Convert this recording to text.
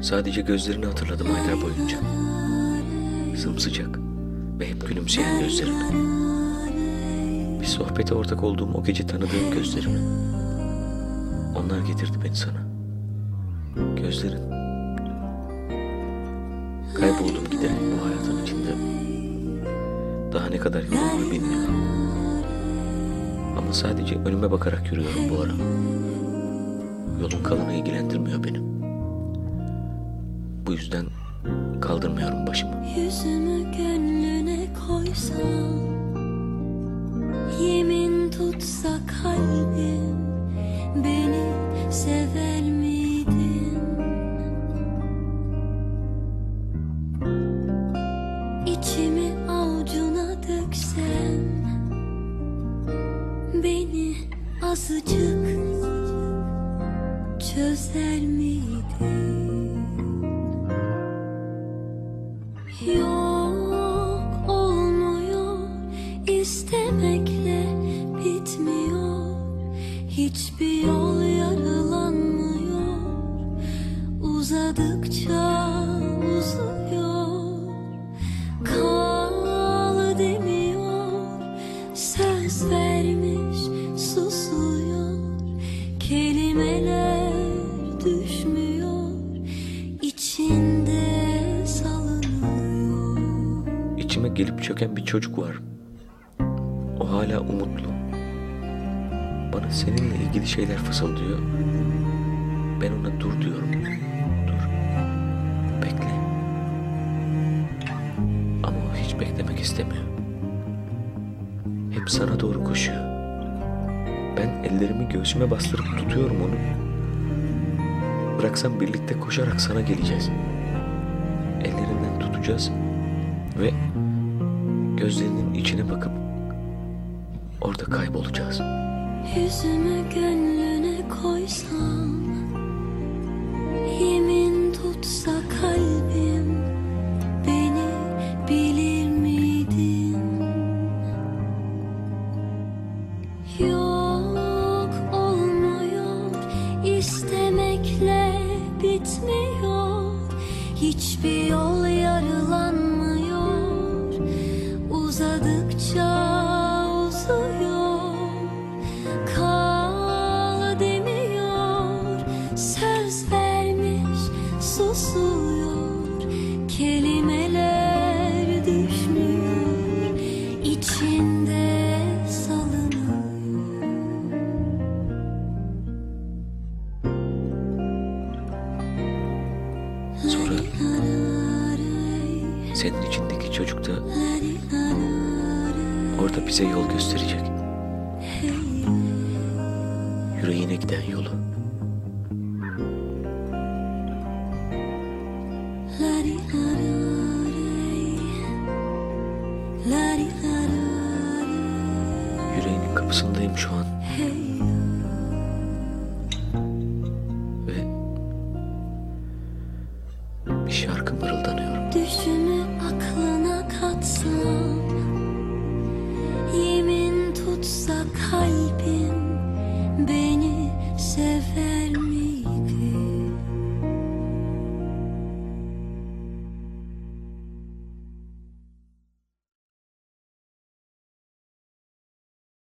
Sadece gözlerini hatırladım aylar boyunca. Sımsıcak ve hep gülümseyen gözlerini. Bir sohbete ortak olduğum o gece tanıdığım gözlerini. Onlar getirdi beni sana. Gözlerin. Kayboldum giderek bu hayatın içinde. Daha ne kadar yolumu bilmiyorum. Ama sadece önüme bakarak yürüyorum bu ara. Yolun kalanı ilgilendirmiyor benim. Bu yüzden kaldırmıyorum başımı. Yüzümü gönlüne koysam Yemin tutsa kalbim Beni sever miydin? İçimi avucuna döksem Beni azıcık çözer miydin? Hiçbir yol yarılanmıyor Uzadıkça uzuyor. Kal demiyor. Söz vermiş susuyor. Kelimeler düşmüyor. İçinde salınıyor. İçime gelip çöken bir çocuk var. O hala umutlu. Bana seninle ilgili şeyler fısıldıyor. Ben ona dur diyorum. Dur. Bekle. Ama o hiç beklemek istemiyor. Hep sana doğru koşuyor. Ben ellerimi göğsüme bastırıp tutuyorum onu. Bıraksam birlikte koşarak sana geleceğiz. Ellerinden tutacağız ve gözlerinin içine bakıp orada kaybolacağız. Yüzümü gönlüne koysam Yemin tutsa kalbim Beni bilir miydin? Yok olmuyor istemekle bitmiyor Hiçbir yol senin içindeki çocuk da orada bize yol gösterecek. Yüreğine giden yolu. Yüreğinin kapısındayım şu an. Ve bir şarkı mırıldanıyor. kalbim beni sever mi?